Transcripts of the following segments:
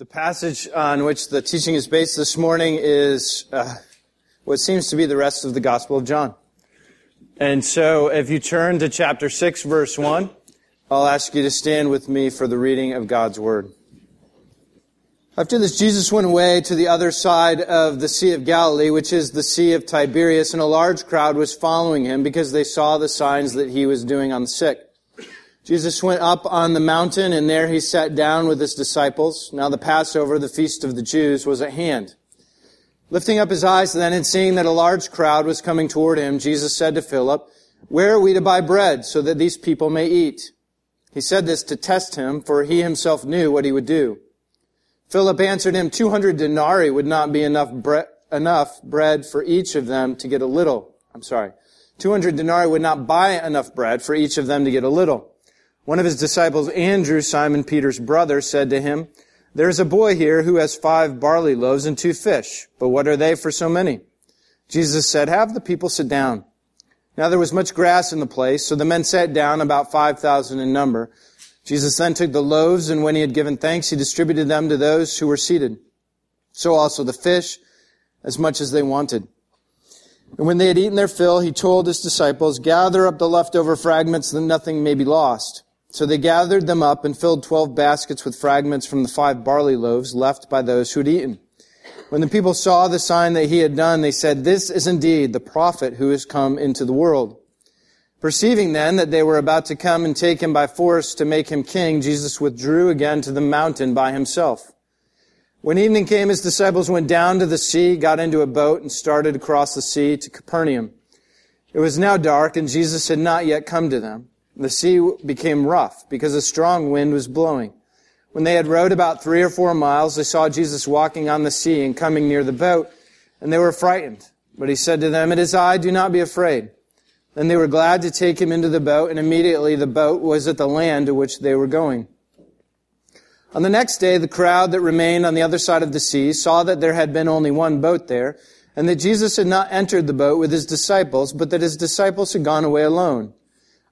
The passage on which the teaching is based this morning is uh, what seems to be the rest of the Gospel of John. And so if you turn to chapter 6, verse 1, I'll ask you to stand with me for the reading of God's Word. After this, Jesus went away to the other side of the Sea of Galilee, which is the Sea of Tiberias, and a large crowd was following him because they saw the signs that he was doing on the sick. Jesus went up on the mountain, and there he sat down with his disciples. Now the Passover, the feast of the Jews, was at hand. Lifting up his eyes then and seeing that a large crowd was coming toward him, Jesus said to Philip, Where are we to buy bread so that these people may eat? He said this to test him, for he himself knew what he would do. Philip answered him, 200 denarii would not be enough, bre- enough bread for each of them to get a little. I'm sorry. 200 denarii would not buy enough bread for each of them to get a little. One of his disciples, Andrew, Simon Peter's brother, said to him, There's a boy here who has five barley loaves and two fish, but what are they for so many? Jesus said, Have the people sit down. Now there was much grass in the place, so the men sat down, about 5,000 in number. Jesus then took the loaves, and when he had given thanks, he distributed them to those who were seated. So also the fish, as much as they wanted. And when they had eaten their fill, he told his disciples, Gather up the leftover fragments that nothing may be lost. So they gathered them up and filled twelve baskets with fragments from the five barley loaves left by those who had eaten. When the people saw the sign that he had done, they said, This is indeed the prophet who has come into the world. Perceiving then that they were about to come and take him by force to make him king, Jesus withdrew again to the mountain by himself. When evening came, his disciples went down to the sea, got into a boat, and started across the sea to Capernaum. It was now dark, and Jesus had not yet come to them. The sea became rough because a strong wind was blowing. When they had rowed about three or four miles, they saw Jesus walking on the sea and coming near the boat, and they were frightened. But he said to them, It is I, do not be afraid. Then they were glad to take him into the boat, and immediately the boat was at the land to which they were going. On the next day, the crowd that remained on the other side of the sea saw that there had been only one boat there, and that Jesus had not entered the boat with his disciples, but that his disciples had gone away alone.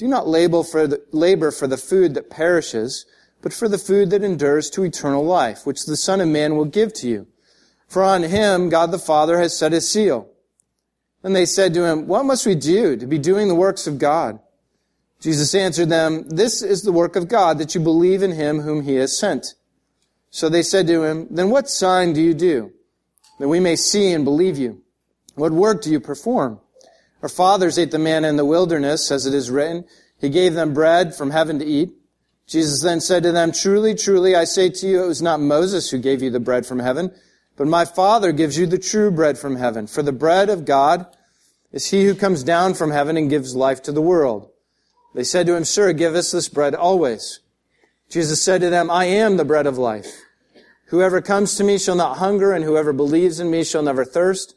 Do not labor for, the, labor for the food that perishes, but for the food that endures to eternal life, which the Son of Man will give to you. For on him God the Father has set his seal. And they said to him, What must we do to be doing the works of God? Jesus answered them, This is the work of God, that you believe in him whom he has sent. So they said to him, Then what sign do you do, that we may see and believe you? What work do you perform? Our fathers ate the manna in the wilderness, as it is written. He gave them bread from heaven to eat. Jesus then said to them, Truly, truly, I say to you, it was not Moses who gave you the bread from heaven, but my Father gives you the true bread from heaven. For the bread of God is he who comes down from heaven and gives life to the world. They said to him, Sir, give us this bread always. Jesus said to them, I am the bread of life. Whoever comes to me shall not hunger, and whoever believes in me shall never thirst.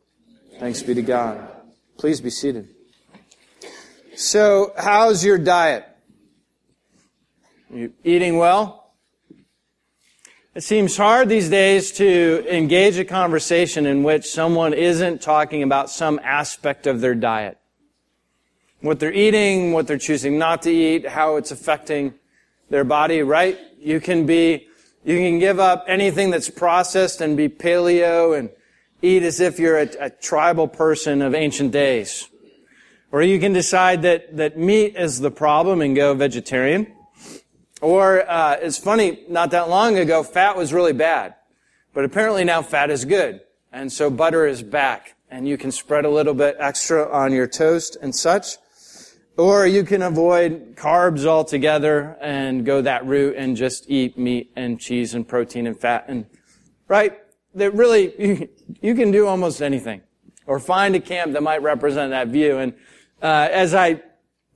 Thanks be to God. Please be seated. So, how's your diet? You eating well? It seems hard these days to engage a conversation in which someone isn't talking about some aspect of their diet. What they're eating, what they're choosing not to eat, how it's affecting their body, right? You can be, you can give up anything that's processed and be paleo and eat as if you're a, a tribal person of ancient days. Or you can decide that, that meat is the problem and go vegetarian. Or, uh, it's funny, not that long ago, fat was really bad. But apparently now fat is good. And so butter is back. And you can spread a little bit extra on your toast and such. Or you can avoid carbs altogether and go that route and just eat meat and cheese and protein and fat and, right? That really, you, you can do almost anything. Or find a camp that might represent that view. And, uh, as I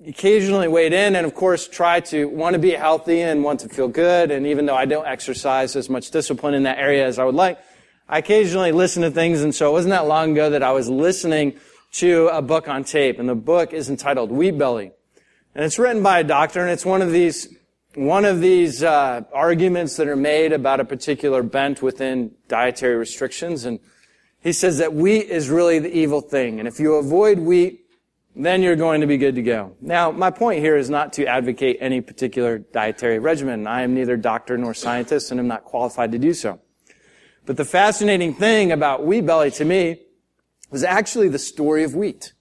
occasionally wade in and of course try to want to be healthy and want to feel good, and even though I don't exercise as much discipline in that area as I would like, I occasionally listen to things, and so it wasn't that long ago that I was listening to a book on tape, and the book is entitled Wheat Belly. And it's written by a doctor, and it's one of these, one of these uh, arguments that are made about a particular bent within dietary restrictions. And he says that wheat is really the evil thing, and if you avoid wheat, then you're going to be good to go. Now, my point here is not to advocate any particular dietary regimen. I am neither doctor nor scientist, and am not qualified to do so. But the fascinating thing about wheat belly to me was actually the story of wheat.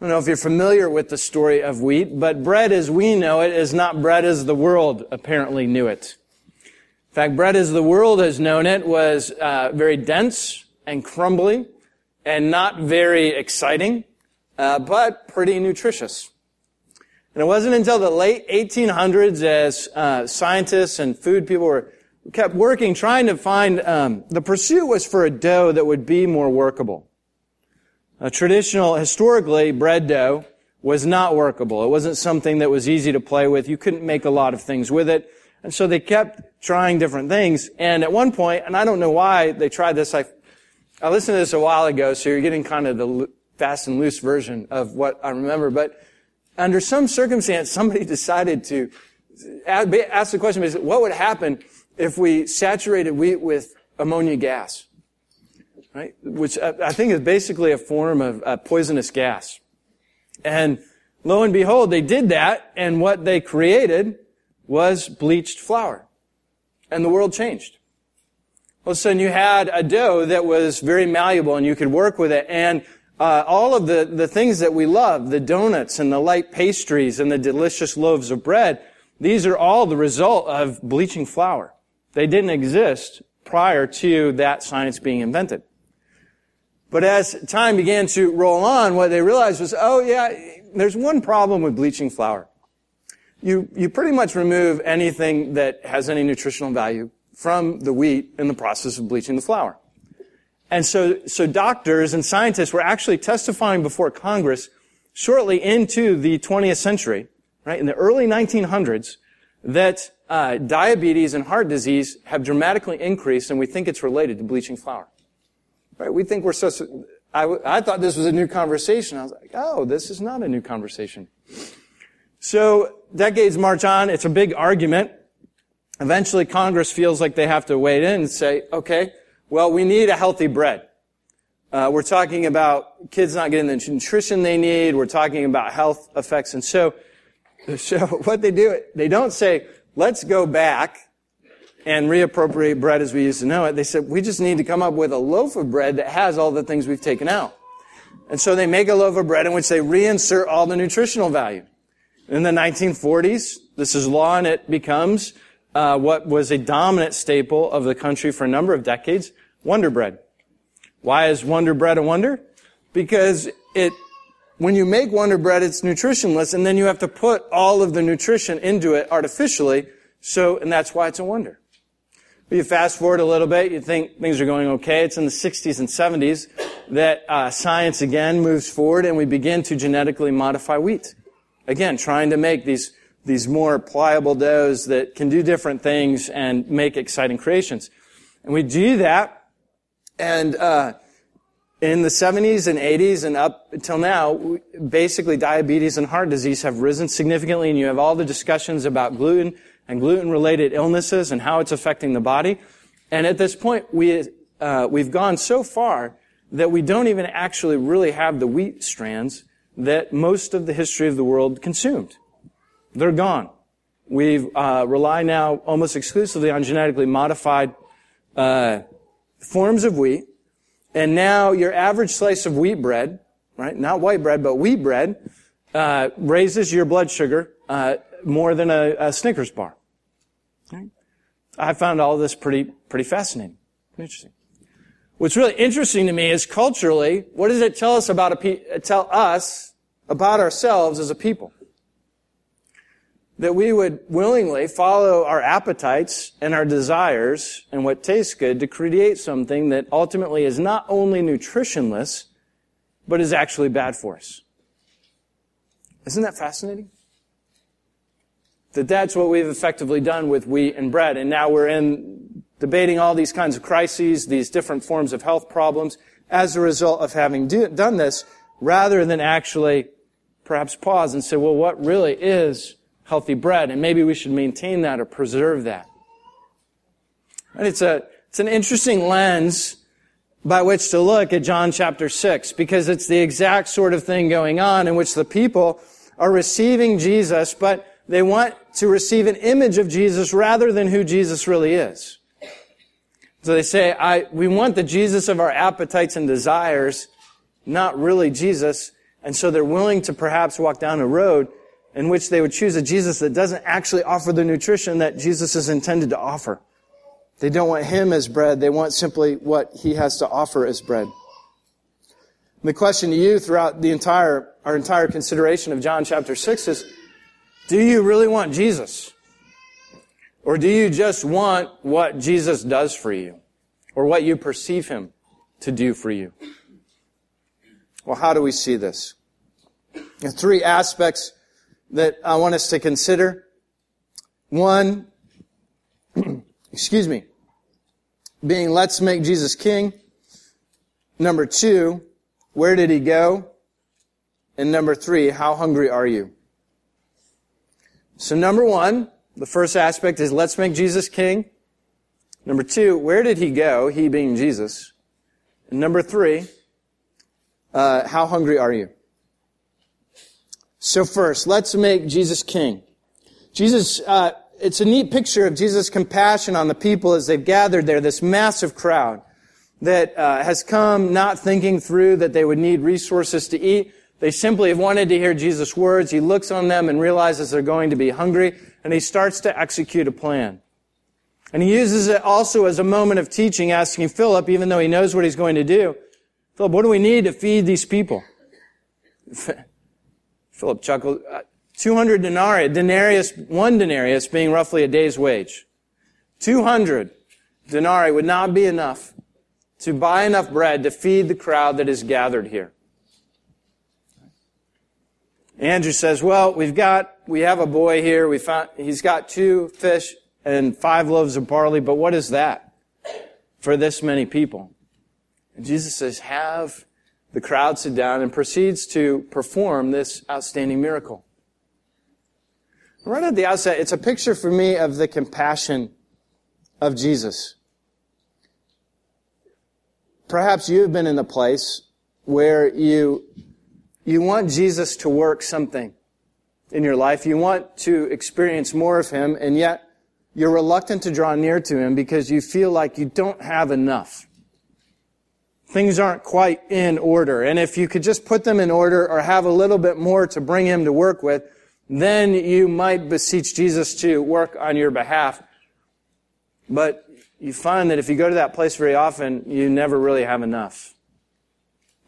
I don't know if you're familiar with the story of wheat, but bread as we know it is not bread as the world apparently knew it. In fact, bread as the world has known it was uh, very dense and crumbly and not very exciting, uh, but pretty nutritious. And it wasn't until the late 1800s as uh, scientists and food people were kept working, trying to find, um, the pursuit was for a dough that would be more workable. A traditional, historically, bread dough was not workable. It wasn't something that was easy to play with. You couldn't make a lot of things with it. And so they kept trying different things. And at one point, and I don't know why they tried this, I, I listened to this a while ago, so you're getting kind of the fast and loose version of what I remember, but under some circumstance, somebody decided to ask the question, what would happen if we saturated wheat with ammonia gas, right? Which I think is basically a form of a poisonous gas. And lo and behold, they did that, and what they created was bleached flour. And the world changed. All of a sudden you had a dough that was very malleable and you could work with it. And uh, all of the, the things that we love, the donuts and the light pastries and the delicious loaves of bread, these are all the result of bleaching flour. They didn't exist prior to that science being invented. But as time began to roll on, what they realized was, oh yeah, there's one problem with bleaching flour. You, you pretty much remove anything that has any nutritional value from the wheat in the process of bleaching the flour. And so, so doctors and scientists were actually testifying before Congress shortly into the 20th century, right, in the early 1900s, that uh, diabetes and heart disease have dramatically increased, and we think it's related to bleaching flour. Right? We think we're so. I, I thought this was a new conversation. I was like, oh, this is not a new conversation. So decades march on. It's a big argument. Eventually, Congress feels like they have to wade in and say, okay, well, we need a healthy bread. Uh, we're talking about kids not getting the nutrition they need. We're talking about health effects. And so, so what they do, they don't say, let's go back and reappropriate bread as we used to know it. They said, we just need to come up with a loaf of bread that has all the things we've taken out. And so they make a loaf of bread in which they reinsert all the nutritional value. In the 1940s, this is law and it becomes uh, what was a dominant staple of the country for a number of decades, Wonder Bread. Why is Wonder Bread a wonder? Because it when you make Wonder Bread, it's nutritionless, and then you have to put all of the nutrition into it artificially. So, and that's why it's a wonder. But you fast forward a little bit, you think things are going okay. It's in the 60s and 70s that uh, science again moves forward, and we begin to genetically modify wheat. Again, trying to make these these more pliable doughs that can do different things and make exciting creations. And we do that, and uh, in the 70s and 80s and up until now, basically diabetes and heart disease have risen significantly, and you have all the discussions about gluten and gluten-related illnesses and how it's affecting the body. And at this point, we, uh, we've gone so far that we don't even actually really have the wheat strands that most of the history of the world consumed. They're gone. We uh, rely now almost exclusively on genetically modified uh, forms of wheat and now your average slice of wheat bread, right? Not white bread, but wheat bread, uh, raises your blood sugar uh, more than a, a Snickers bar. I found all this pretty pretty fascinating, interesting. What's really interesting to me is culturally, what does it tell us about a pe- tell us about ourselves as a people? That we would willingly follow our appetites and our desires and what tastes good to create something that ultimately is not only nutritionless, but is actually bad for us. Isn't that fascinating? That that's what we've effectively done with wheat and bread. And now we're in debating all these kinds of crises, these different forms of health problems as a result of having do, done this, rather than actually perhaps pause and say, well, what really is healthy bread? And maybe we should maintain that or preserve that. And it's a, it's an interesting lens by which to look at John chapter 6 because it's the exact sort of thing going on in which the people are receiving Jesus, but they want to receive an image of Jesus rather than who Jesus really is. So they say, I, we want the Jesus of our appetites and desires, not really Jesus. And so they're willing to perhaps walk down a road in which they would choose a Jesus that doesn't actually offer the nutrition that Jesus is intended to offer. They don't want him as bread. They want simply what he has to offer as bread. And the question to you throughout the entire, our entire consideration of John chapter 6 is, do you really want Jesus? Or do you just want what Jesus does for you? Or what you perceive him to do for you? Well, how do we see this? There three aspects that I want us to consider. One, excuse me, being let's make Jesus king. Number two, where did he go? And number three, how hungry are you? So number one, the first aspect is let's make Jesus king. Number two, where did he go? He being Jesus. And number three, uh, how hungry are you? So first, let's make Jesus king. Jesus, uh, it's a neat picture of Jesus' compassion on the people as they've gathered there, this massive crowd that uh, has come not thinking through that they would need resources to eat. They simply have wanted to hear Jesus' words. He looks on them and realizes they're going to be hungry and he starts to execute a plan. And he uses it also as a moment of teaching, asking Philip, even though he knows what he's going to do, Philip, what do we need to feed these people? Philip chuckled, uh, 200 denarii, denarius, one denarius being roughly a day's wage. 200 denarii would not be enough to buy enough bread to feed the crowd that is gathered here. Andrew says, well, we've got, we have a boy here. We found, he's got two fish and five loaves of barley, but what is that for this many people? And Jesus says, have the crowd sit down and proceeds to perform this outstanding miracle. Right at the outset, it's a picture for me of the compassion of Jesus. Perhaps you've been in a place where you you want Jesus to work something in your life. You want to experience more of Him, and yet you're reluctant to draw near to Him because you feel like you don't have enough. Things aren't quite in order. And if you could just put them in order or have a little bit more to bring Him to work with, then you might beseech Jesus to work on your behalf. But you find that if you go to that place very often, you never really have enough.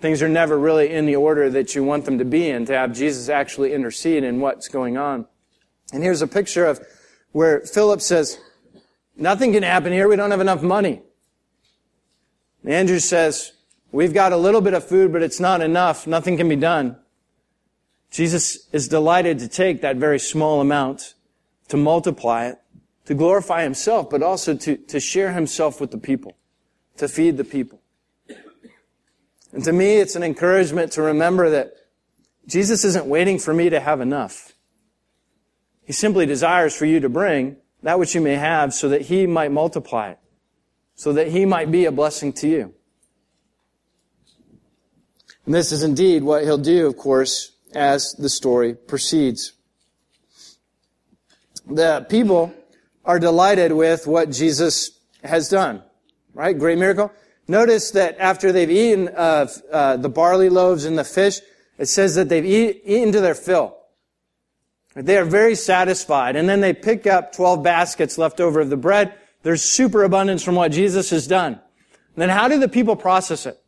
Things are never really in the order that you want them to be in to have Jesus actually intercede in what's going on. And here's a picture of where Philip says, nothing can happen here. We don't have enough money. And Andrew says, we've got a little bit of food, but it's not enough. Nothing can be done. Jesus is delighted to take that very small amount, to multiply it, to glorify himself, but also to, to share himself with the people, to feed the people. And to me, it's an encouragement to remember that Jesus isn't waiting for me to have enough. He simply desires for you to bring that which you may have so that he might multiply it, so that he might be a blessing to you. And this is indeed what he'll do, of course, as the story proceeds. The people are delighted with what Jesus has done. Right? Great miracle. Notice that after they've eaten uh, uh, the barley loaves and the fish, it says that they've eat, eaten to their fill. They are very satisfied. And then they pick up 12 baskets left over of the bread. There's superabundance from what Jesus has done. then how do the people process it?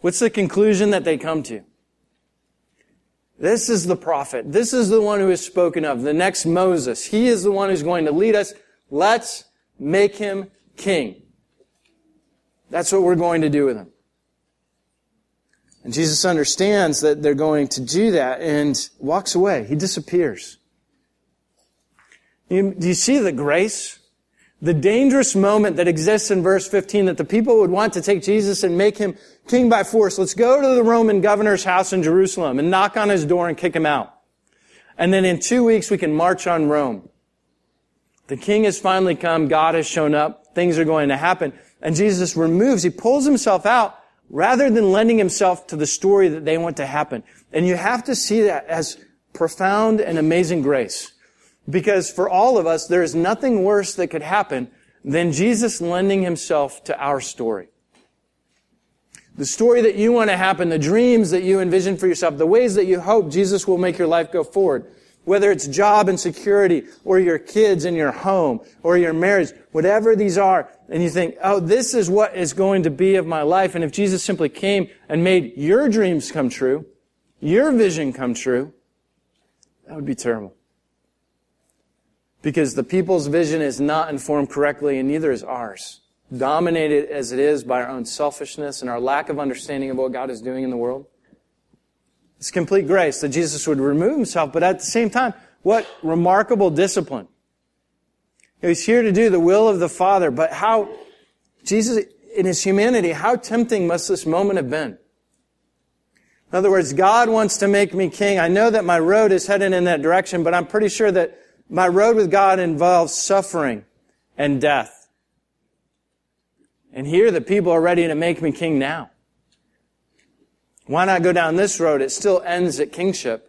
What's the conclusion that they come to? This is the prophet. This is the one who is spoken of, the next Moses. He is the one who's going to lead us. Let's make him king. That's what we're going to do with him. And Jesus understands that they're going to do that and walks away. He disappears. You, do you see the grace? The dangerous moment that exists in verse 15 that the people would want to take Jesus and make him king by force. Let's go to the Roman governor's house in Jerusalem and knock on his door and kick him out. And then in two weeks we can march on Rome. The king has finally come. God has shown up. Things are going to happen. And Jesus removes, he pulls himself out rather than lending himself to the story that they want to happen. And you have to see that as profound and amazing grace. Because for all of us, there is nothing worse that could happen than Jesus lending himself to our story. The story that you want to happen, the dreams that you envision for yourself, the ways that you hope Jesus will make your life go forward. Whether it's job and security, or your kids and your home, or your marriage, whatever these are, and you think, oh, this is what is going to be of my life, and if Jesus simply came and made your dreams come true, your vision come true, that would be terrible. Because the people's vision is not informed correctly, and neither is ours dominated as it is by our own selfishness and our lack of understanding of what God is doing in the world. It's complete grace that Jesus would remove himself, but at the same time, what remarkable discipline. He's here to do the will of the Father, but how, Jesus, in his humanity, how tempting must this moment have been? In other words, God wants to make me king. I know that my road is headed in that direction, but I'm pretty sure that my road with God involves suffering and death. And here the people are ready to make me king now. Why not go down this road? It still ends at kingship.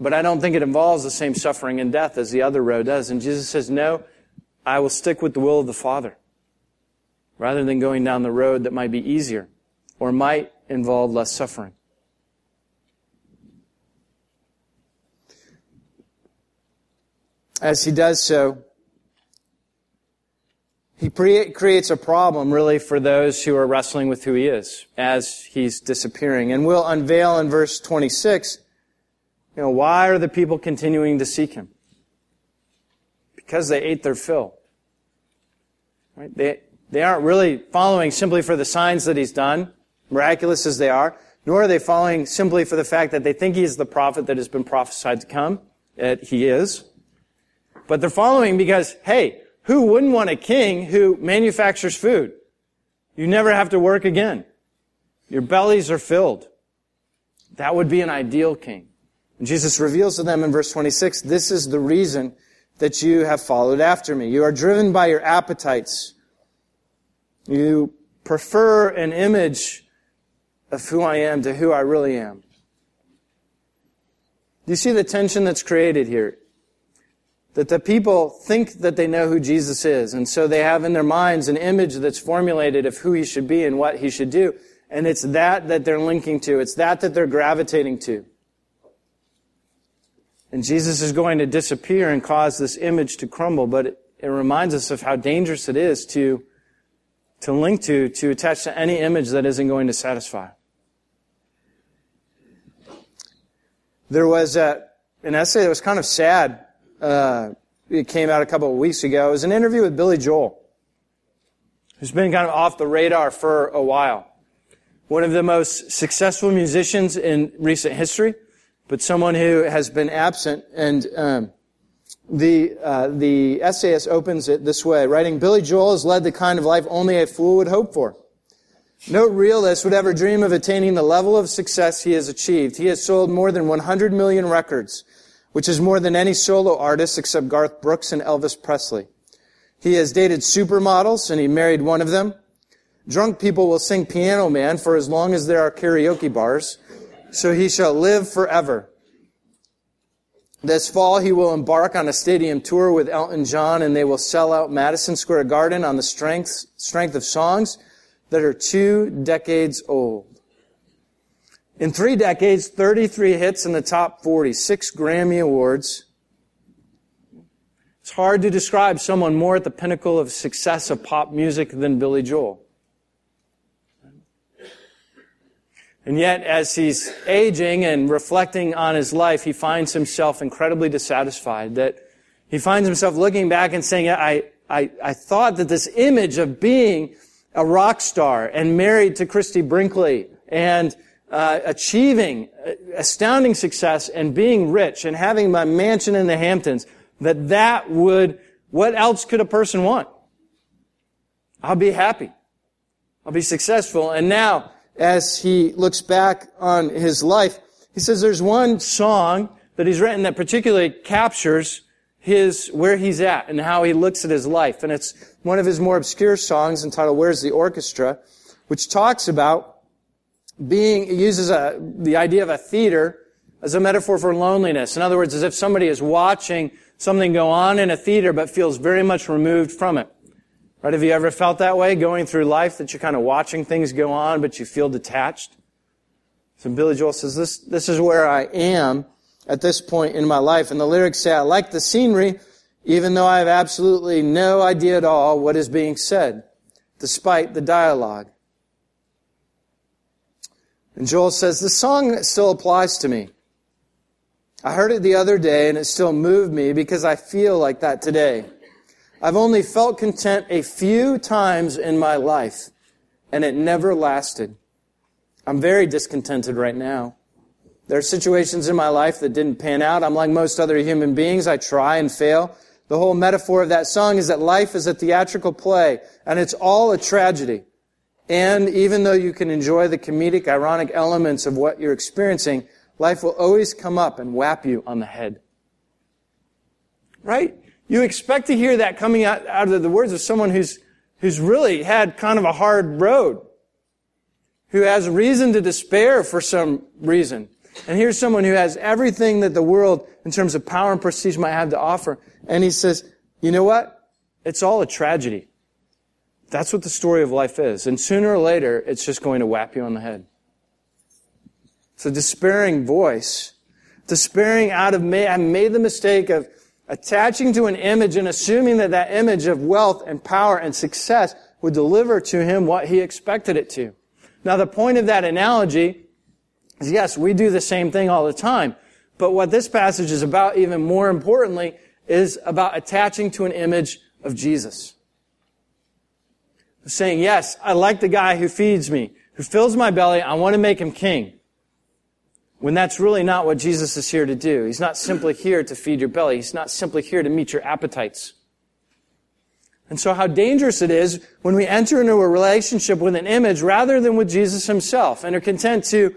But I don't think it involves the same suffering and death as the other road does. And Jesus says, no, I will stick with the will of the Father. Rather than going down the road that might be easier or might involve less suffering. As he does so, he pre- creates a problem really for those who are wrestling with who he is as he's disappearing. And we'll unveil in verse 26, you know, why are the people continuing to seek him? Because they ate their fill. Right? They, they aren't really following simply for the signs that he's done, miraculous as they are, nor are they following simply for the fact that they think he is the prophet that has been prophesied to come. That he is. But they're following because, hey, who wouldn't want a king who manufactures food? You never have to work again. Your bellies are filled. That would be an ideal king. And Jesus reveals to them in verse 26, this is the reason that you have followed after me. You are driven by your appetites. You prefer an image of who I am to who I really am. Do you see the tension that's created here? that the people think that they know who Jesus is. And so they have in their minds an image that's formulated of who he should be and what he should do. And it's that that they're linking to. It's that that they're gravitating to. And Jesus is going to disappear and cause this image to crumble, but it, it reminds us of how dangerous it is to, to link to, to attach to any image that isn't going to satisfy. There was a, an essay that was kind of sad uh, it came out a couple of weeks ago. It was an interview with Billy Joel, who's been kind of off the radar for a while. One of the most successful musicians in recent history, but someone who has been absent. And um, the uh, the essayist opens it this way, writing, "Billy Joel has led the kind of life only a fool would hope for." No realist would ever dream of attaining the level of success he has achieved. He has sold more than 100 million records which is more than any solo artist except Garth Brooks and Elvis Presley. He has dated supermodels and he married one of them. Drunk people will sing Piano Man for as long as there are karaoke bars, so he shall live forever. This fall, he will embark on a stadium tour with Elton John and they will sell out Madison Square Garden on the strength, strength of songs that are two decades old. In three decades, 33 hits in the top 40, six Grammy Awards. It's hard to describe someone more at the pinnacle of success of pop music than Billy Joel. And yet, as he's aging and reflecting on his life, he finds himself incredibly dissatisfied. That he finds himself looking back and saying, I, I, I thought that this image of being a rock star and married to Christie Brinkley and uh, achieving astounding success and being rich and having my mansion in the Hamptons, that that would, what else could a person want? I'll be happy. I'll be successful. And now, as he looks back on his life, he says there's one song that he's written that particularly captures his, where he's at and how he looks at his life. And it's one of his more obscure songs entitled Where's the Orchestra, which talks about being, it uses a, the idea of a theater as a metaphor for loneliness. In other words, as if somebody is watching something go on in a theater but feels very much removed from it. Right? Have you ever felt that way going through life that you're kind of watching things go on but you feel detached? So Billy Joel says, this, this is where I am at this point in my life. And the lyrics say, I like the scenery, even though I have absolutely no idea at all what is being said, despite the dialogue. And Joel says, the song still applies to me. I heard it the other day and it still moved me because I feel like that today. I've only felt content a few times in my life and it never lasted. I'm very discontented right now. There are situations in my life that didn't pan out. I'm like most other human beings. I try and fail. The whole metaphor of that song is that life is a theatrical play and it's all a tragedy. And even though you can enjoy the comedic, ironic elements of what you're experiencing, life will always come up and whap you on the head. Right? You expect to hear that coming out, out of the words of someone who's, who's really had kind of a hard road, who has reason to despair for some reason. And here's someone who has everything that the world, in terms of power and prestige, might have to offer. And he says, you know what? It's all a tragedy. That's what the story of life is. And sooner or later, it's just going to whap you on the head. It's a despairing voice. Despairing out of. I made the mistake of attaching to an image and assuming that that image of wealth and power and success would deliver to him what he expected it to. Now the point of that analogy is yes, we do the same thing all the time. But what this passage is about, even more importantly, is about attaching to an image of Jesus saying, yes, I like the guy who feeds me, who fills my belly. I want to make him king. When that's really not what Jesus is here to do. He's not simply here to feed your belly. He's not simply here to meet your appetites. And so how dangerous it is when we enter into a relationship with an image rather than with Jesus himself and are content to,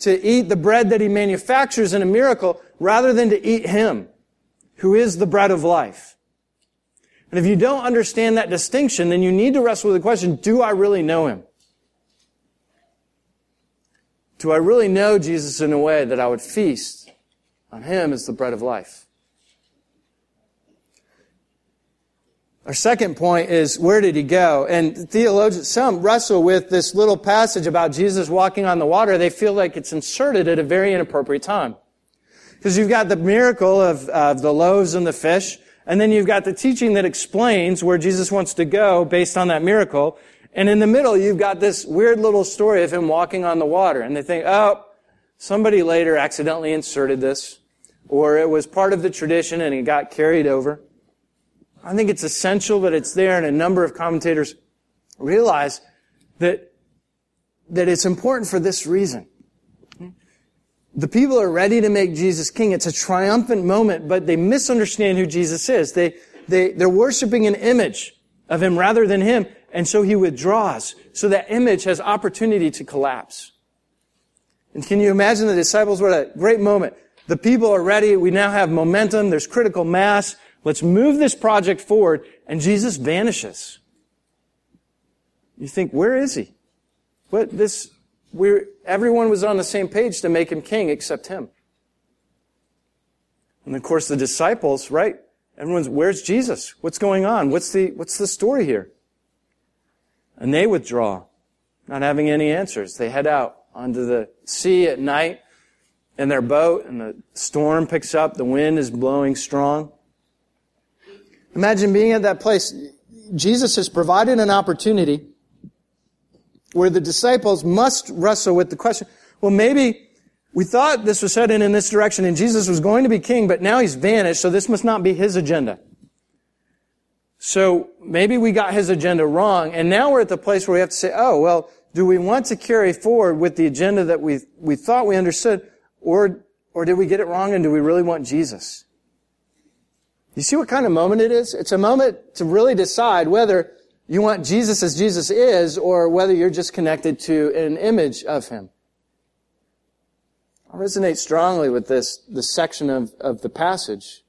to eat the bread that he manufactures in a miracle rather than to eat him, who is the bread of life. And if you don't understand that distinction, then you need to wrestle with the question, do I really know him? Do I really know Jesus in a way that I would feast on him as the bread of life? Our second point is where did he go? And theologians, some wrestle with this little passage about Jesus walking on the water. They feel like it's inserted at a very inappropriate time. Because you've got the miracle of, of the loaves and the fish, and then you've got the teaching that explains where Jesus wants to go based on that miracle. And in the middle, you've got this weird little story of him walking on the water. And they think, oh, somebody later accidentally inserted this, or it was part of the tradition and it got carried over. I think it's essential that it's there, and a number of commentators realize that, that it's important for this reason. The people are ready to make Jesus king. It's a triumphant moment, but they misunderstand who Jesus is. They, they, they're worshiping an image of him rather than him, and so he withdraws. So that image has opportunity to collapse. And can you imagine the disciples? What a great moment. The people are ready. We now have momentum. There's critical mass. Let's move this project forward. And Jesus vanishes. You think, where is he? What, this, we everyone was on the same page to make him king except him. And of course the disciples, right? Everyone's, where's Jesus? What's going on? What's the, what's the story here? And they withdraw, not having any answers. They head out onto the sea at night in their boat and the storm picks up. The wind is blowing strong. Imagine being at that place. Jesus has provided an opportunity where the disciples must wrestle with the question, well, maybe we thought this was headed in this direction and Jesus was going to be king, but now he's vanished, so this must not be his agenda. So maybe we got his agenda wrong, and now we're at the place where we have to say, oh, well, do we want to carry forward with the agenda that we, we thought we understood, or, or did we get it wrong and do we really want Jesus? You see what kind of moment it is? It's a moment to really decide whether you want Jesus as Jesus is or whether you're just connected to an image of him. I resonate strongly with this, this section of, of the passage.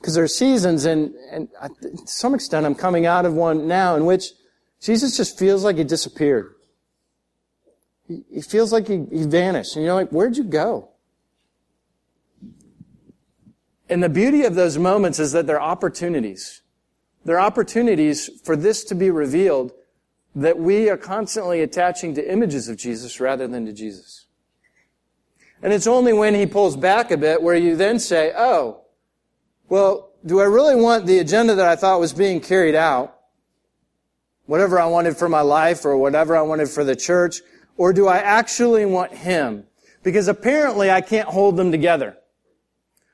Because there are seasons, and, and I, to some extent I'm coming out of one now in which Jesus just feels like he disappeared. He, he feels like he, he vanished. And you're like, where'd you go? And the beauty of those moments is that they're opportunities. They're opportunities for this to be revealed that we are constantly attaching to images of Jesus rather than to Jesus. And it's only when he pulls back a bit where you then say, oh, well, do I really want the agenda that I thought was being carried out? Whatever I wanted for my life or whatever I wanted for the church? Or do I actually want him? Because apparently I can't hold them together.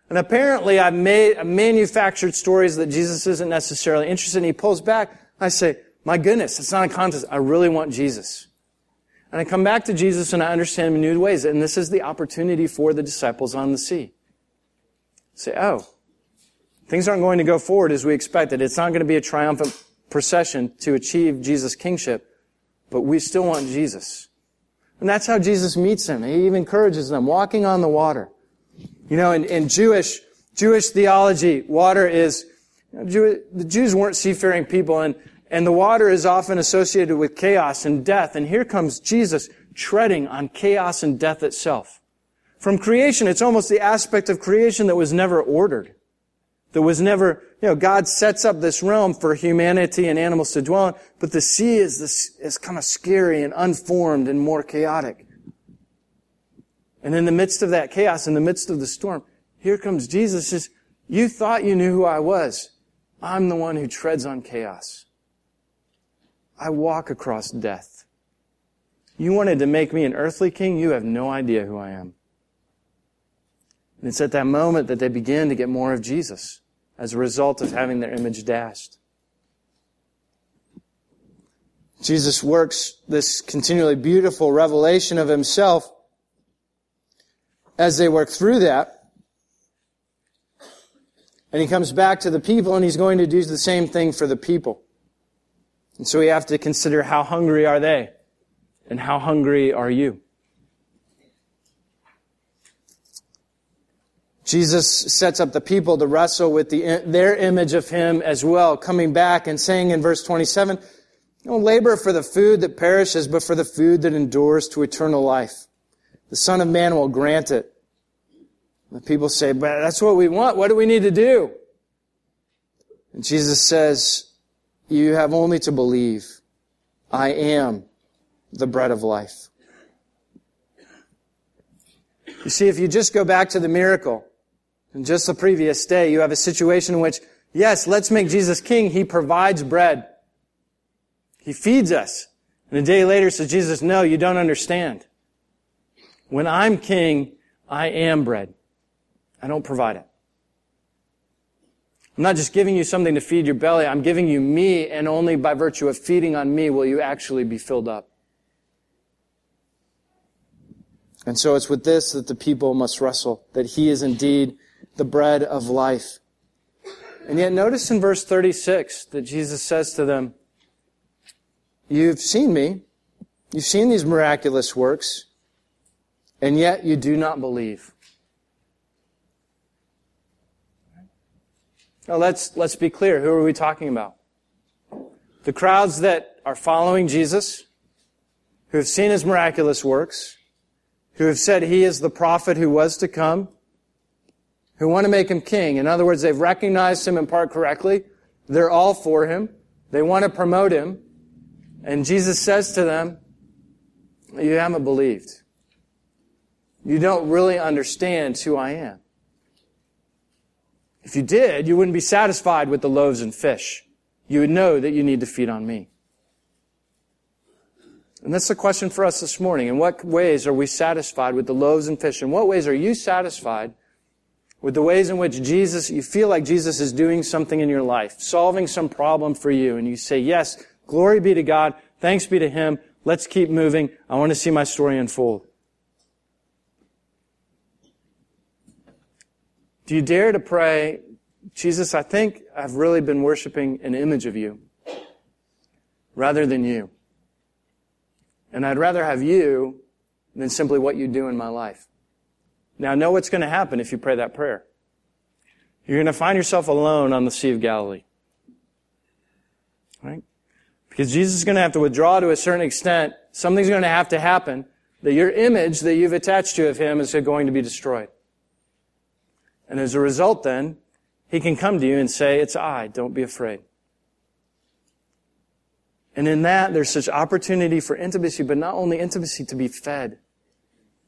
And apparently I've made, manufactured stories that Jesus isn't necessarily interested in. He pulls back. I say, my goodness, it's not a contest. I really want Jesus. And I come back to Jesus and I understand him in new ways. And this is the opportunity for the disciples on the sea. Say, oh, things aren't going to go forward as we expected. It's not going to be a triumphant procession to achieve Jesus' kingship, but we still want Jesus. And that's how Jesus meets them. He even encourages them, walking on the water. You know, in, in Jewish, Jewish theology, water is, you know, Jew, the Jews weren't seafaring people and, and the water is often associated with chaos and death. And here comes Jesus treading on chaos and death itself. From creation, it's almost the aspect of creation that was never ordered. That was never, you know, God sets up this realm for humanity and animals to dwell in, but the sea is this, is kind of scary and unformed and more chaotic. And in the midst of that chaos, in the midst of the storm, here comes Jesus says, you thought you knew who I was. I'm the one who treads on chaos. I walk across death. You wanted to make me an earthly king? You have no idea who I am. And it's at that moment that they begin to get more of Jesus as a result of having their image dashed. Jesus works this continually beautiful revelation of himself as they work through that. And he comes back to the people and he's going to do the same thing for the people. And so we have to consider how hungry are they? And how hungry are you? Jesus sets up the people to wrestle with the, their image of him as well, coming back and saying in verse 27, Don't labor for the food that perishes, but for the food that endures to eternal life the Son of Man will grant it. The people say, but that's what we want. What do we need to do? And Jesus says, you have only to believe. I am the bread of life. You see, if you just go back to the miracle, and just the previous day, you have a situation in which, yes, let's make Jesus king. He provides bread. He feeds us. And a day later says, Jesus, no, you don't understand. When I'm king, I am bread. I don't provide it. I'm not just giving you something to feed your belly. I'm giving you me, and only by virtue of feeding on me will you actually be filled up. And so it's with this that the people must wrestle, that he is indeed the bread of life. And yet notice in verse 36 that Jesus says to them, You've seen me. You've seen these miraculous works and yet you do not believe. Now let's, let's be clear. Who are we talking about? The crowds that are following Jesus, who have seen his miraculous works, who have said he is the prophet who was to come, who want to make him king. In other words, they've recognized him in part correctly. They're all for him. They want to promote him. And Jesus says to them, you haven't believed. You don't really understand who I am. If you did, you wouldn't be satisfied with the loaves and fish. You would know that you need to feed on me. And that's the question for us this morning. In what ways are we satisfied with the loaves and fish? In what ways are you satisfied with the ways in which Jesus, you feel like Jesus is doing something in your life, solving some problem for you, and you say, yes, glory be to God, thanks be to Him, let's keep moving, I want to see my story unfold. Do you dare to pray, Jesus, I think I've really been worshiping an image of you rather than you. And I'd rather have you than simply what you do in my life. Now know what's going to happen if you pray that prayer. You're going to find yourself alone on the Sea of Galilee. Right? Because Jesus is going to have to withdraw to a certain extent. Something's going to have to happen that your image that you've attached to of him is going to be destroyed. And as a result then, he can come to you and say, it's I, don't be afraid. And in that, there's such opportunity for intimacy, but not only intimacy to be fed,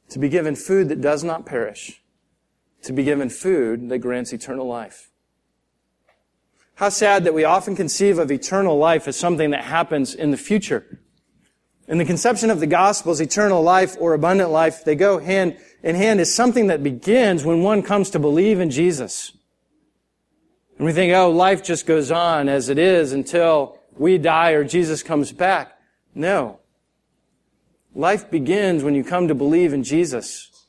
to be given food that does not perish, to be given food that grants eternal life. How sad that we often conceive of eternal life as something that happens in the future. In the conception of the Gospels, eternal life or abundant life, they go hand in hand as something that begins when one comes to believe in Jesus. And we think, oh, life just goes on as it is until we die or Jesus comes back. No. Life begins when you come to believe in Jesus.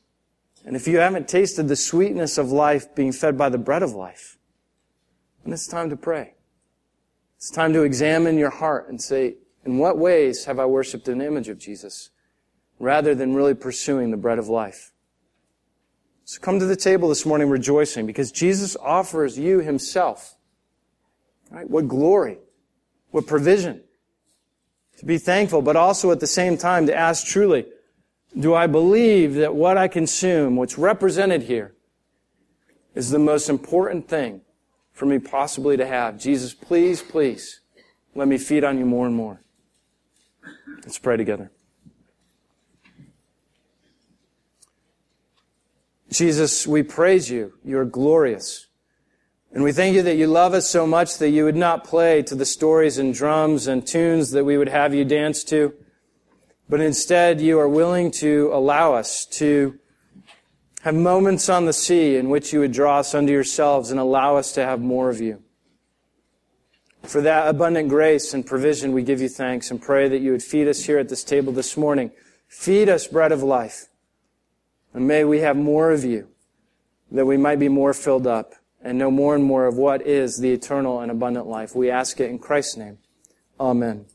And if you haven't tasted the sweetness of life being fed by the bread of life, then it's time to pray. It's time to examine your heart and say, in what ways have I worshiped an image of Jesus rather than really pursuing the bread of life? So come to the table this morning rejoicing because Jesus offers you himself. Right? What glory. What provision to be thankful, but also at the same time to ask truly, do I believe that what I consume, what's represented here, is the most important thing for me possibly to have? Jesus, please, please, let me feed on you more and more. Let's pray together. Jesus, we praise you. You are glorious. And we thank you that you love us so much that you would not play to the stories and drums and tunes that we would have you dance to, but instead you are willing to allow us to have moments on the sea in which you would draw us unto yourselves and allow us to have more of you. For that abundant grace and provision, we give you thanks and pray that you would feed us here at this table this morning. Feed us bread of life. And may we have more of you, that we might be more filled up and know more and more of what is the eternal and abundant life. We ask it in Christ's name. Amen.